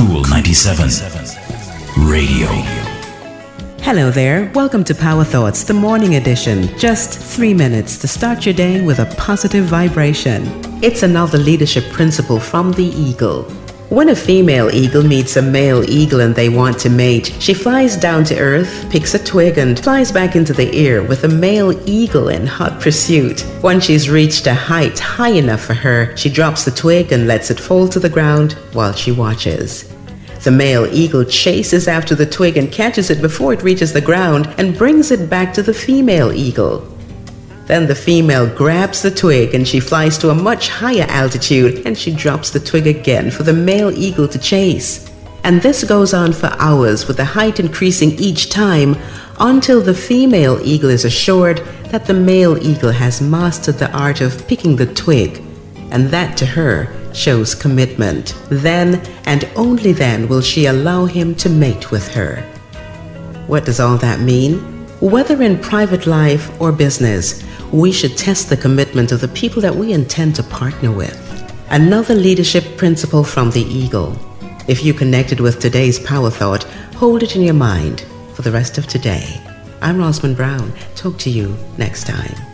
Kool 97 Radio. Hello there. Welcome to Power Thoughts, the morning edition. Just three minutes to start your day with a positive vibration. It's another leadership principle from the eagle. When a female eagle meets a male eagle and they want to mate, she flies down to earth, picks a twig, and flies back into the air with a male eagle in hot pursuit. Once she's reached a height high enough for her, she drops the twig and lets it fall to the ground while she watches. The male eagle chases after the twig and catches it before it reaches the ground and brings it back to the female eagle. Then the female grabs the twig and she flies to a much higher altitude and she drops the twig again for the male eagle to chase. And this goes on for hours with the height increasing each time until the female eagle is assured that the male eagle has mastered the art of picking the twig. And that to her shows commitment. Then and only then will she allow him to mate with her. What does all that mean? Whether in private life or business, we should test the commitment of the people that we intend to partner with. Another leadership principle from the Eagle. If you connected with today's power thought, hold it in your mind for the rest of today. I'm Rosman Brown. Talk to you next time.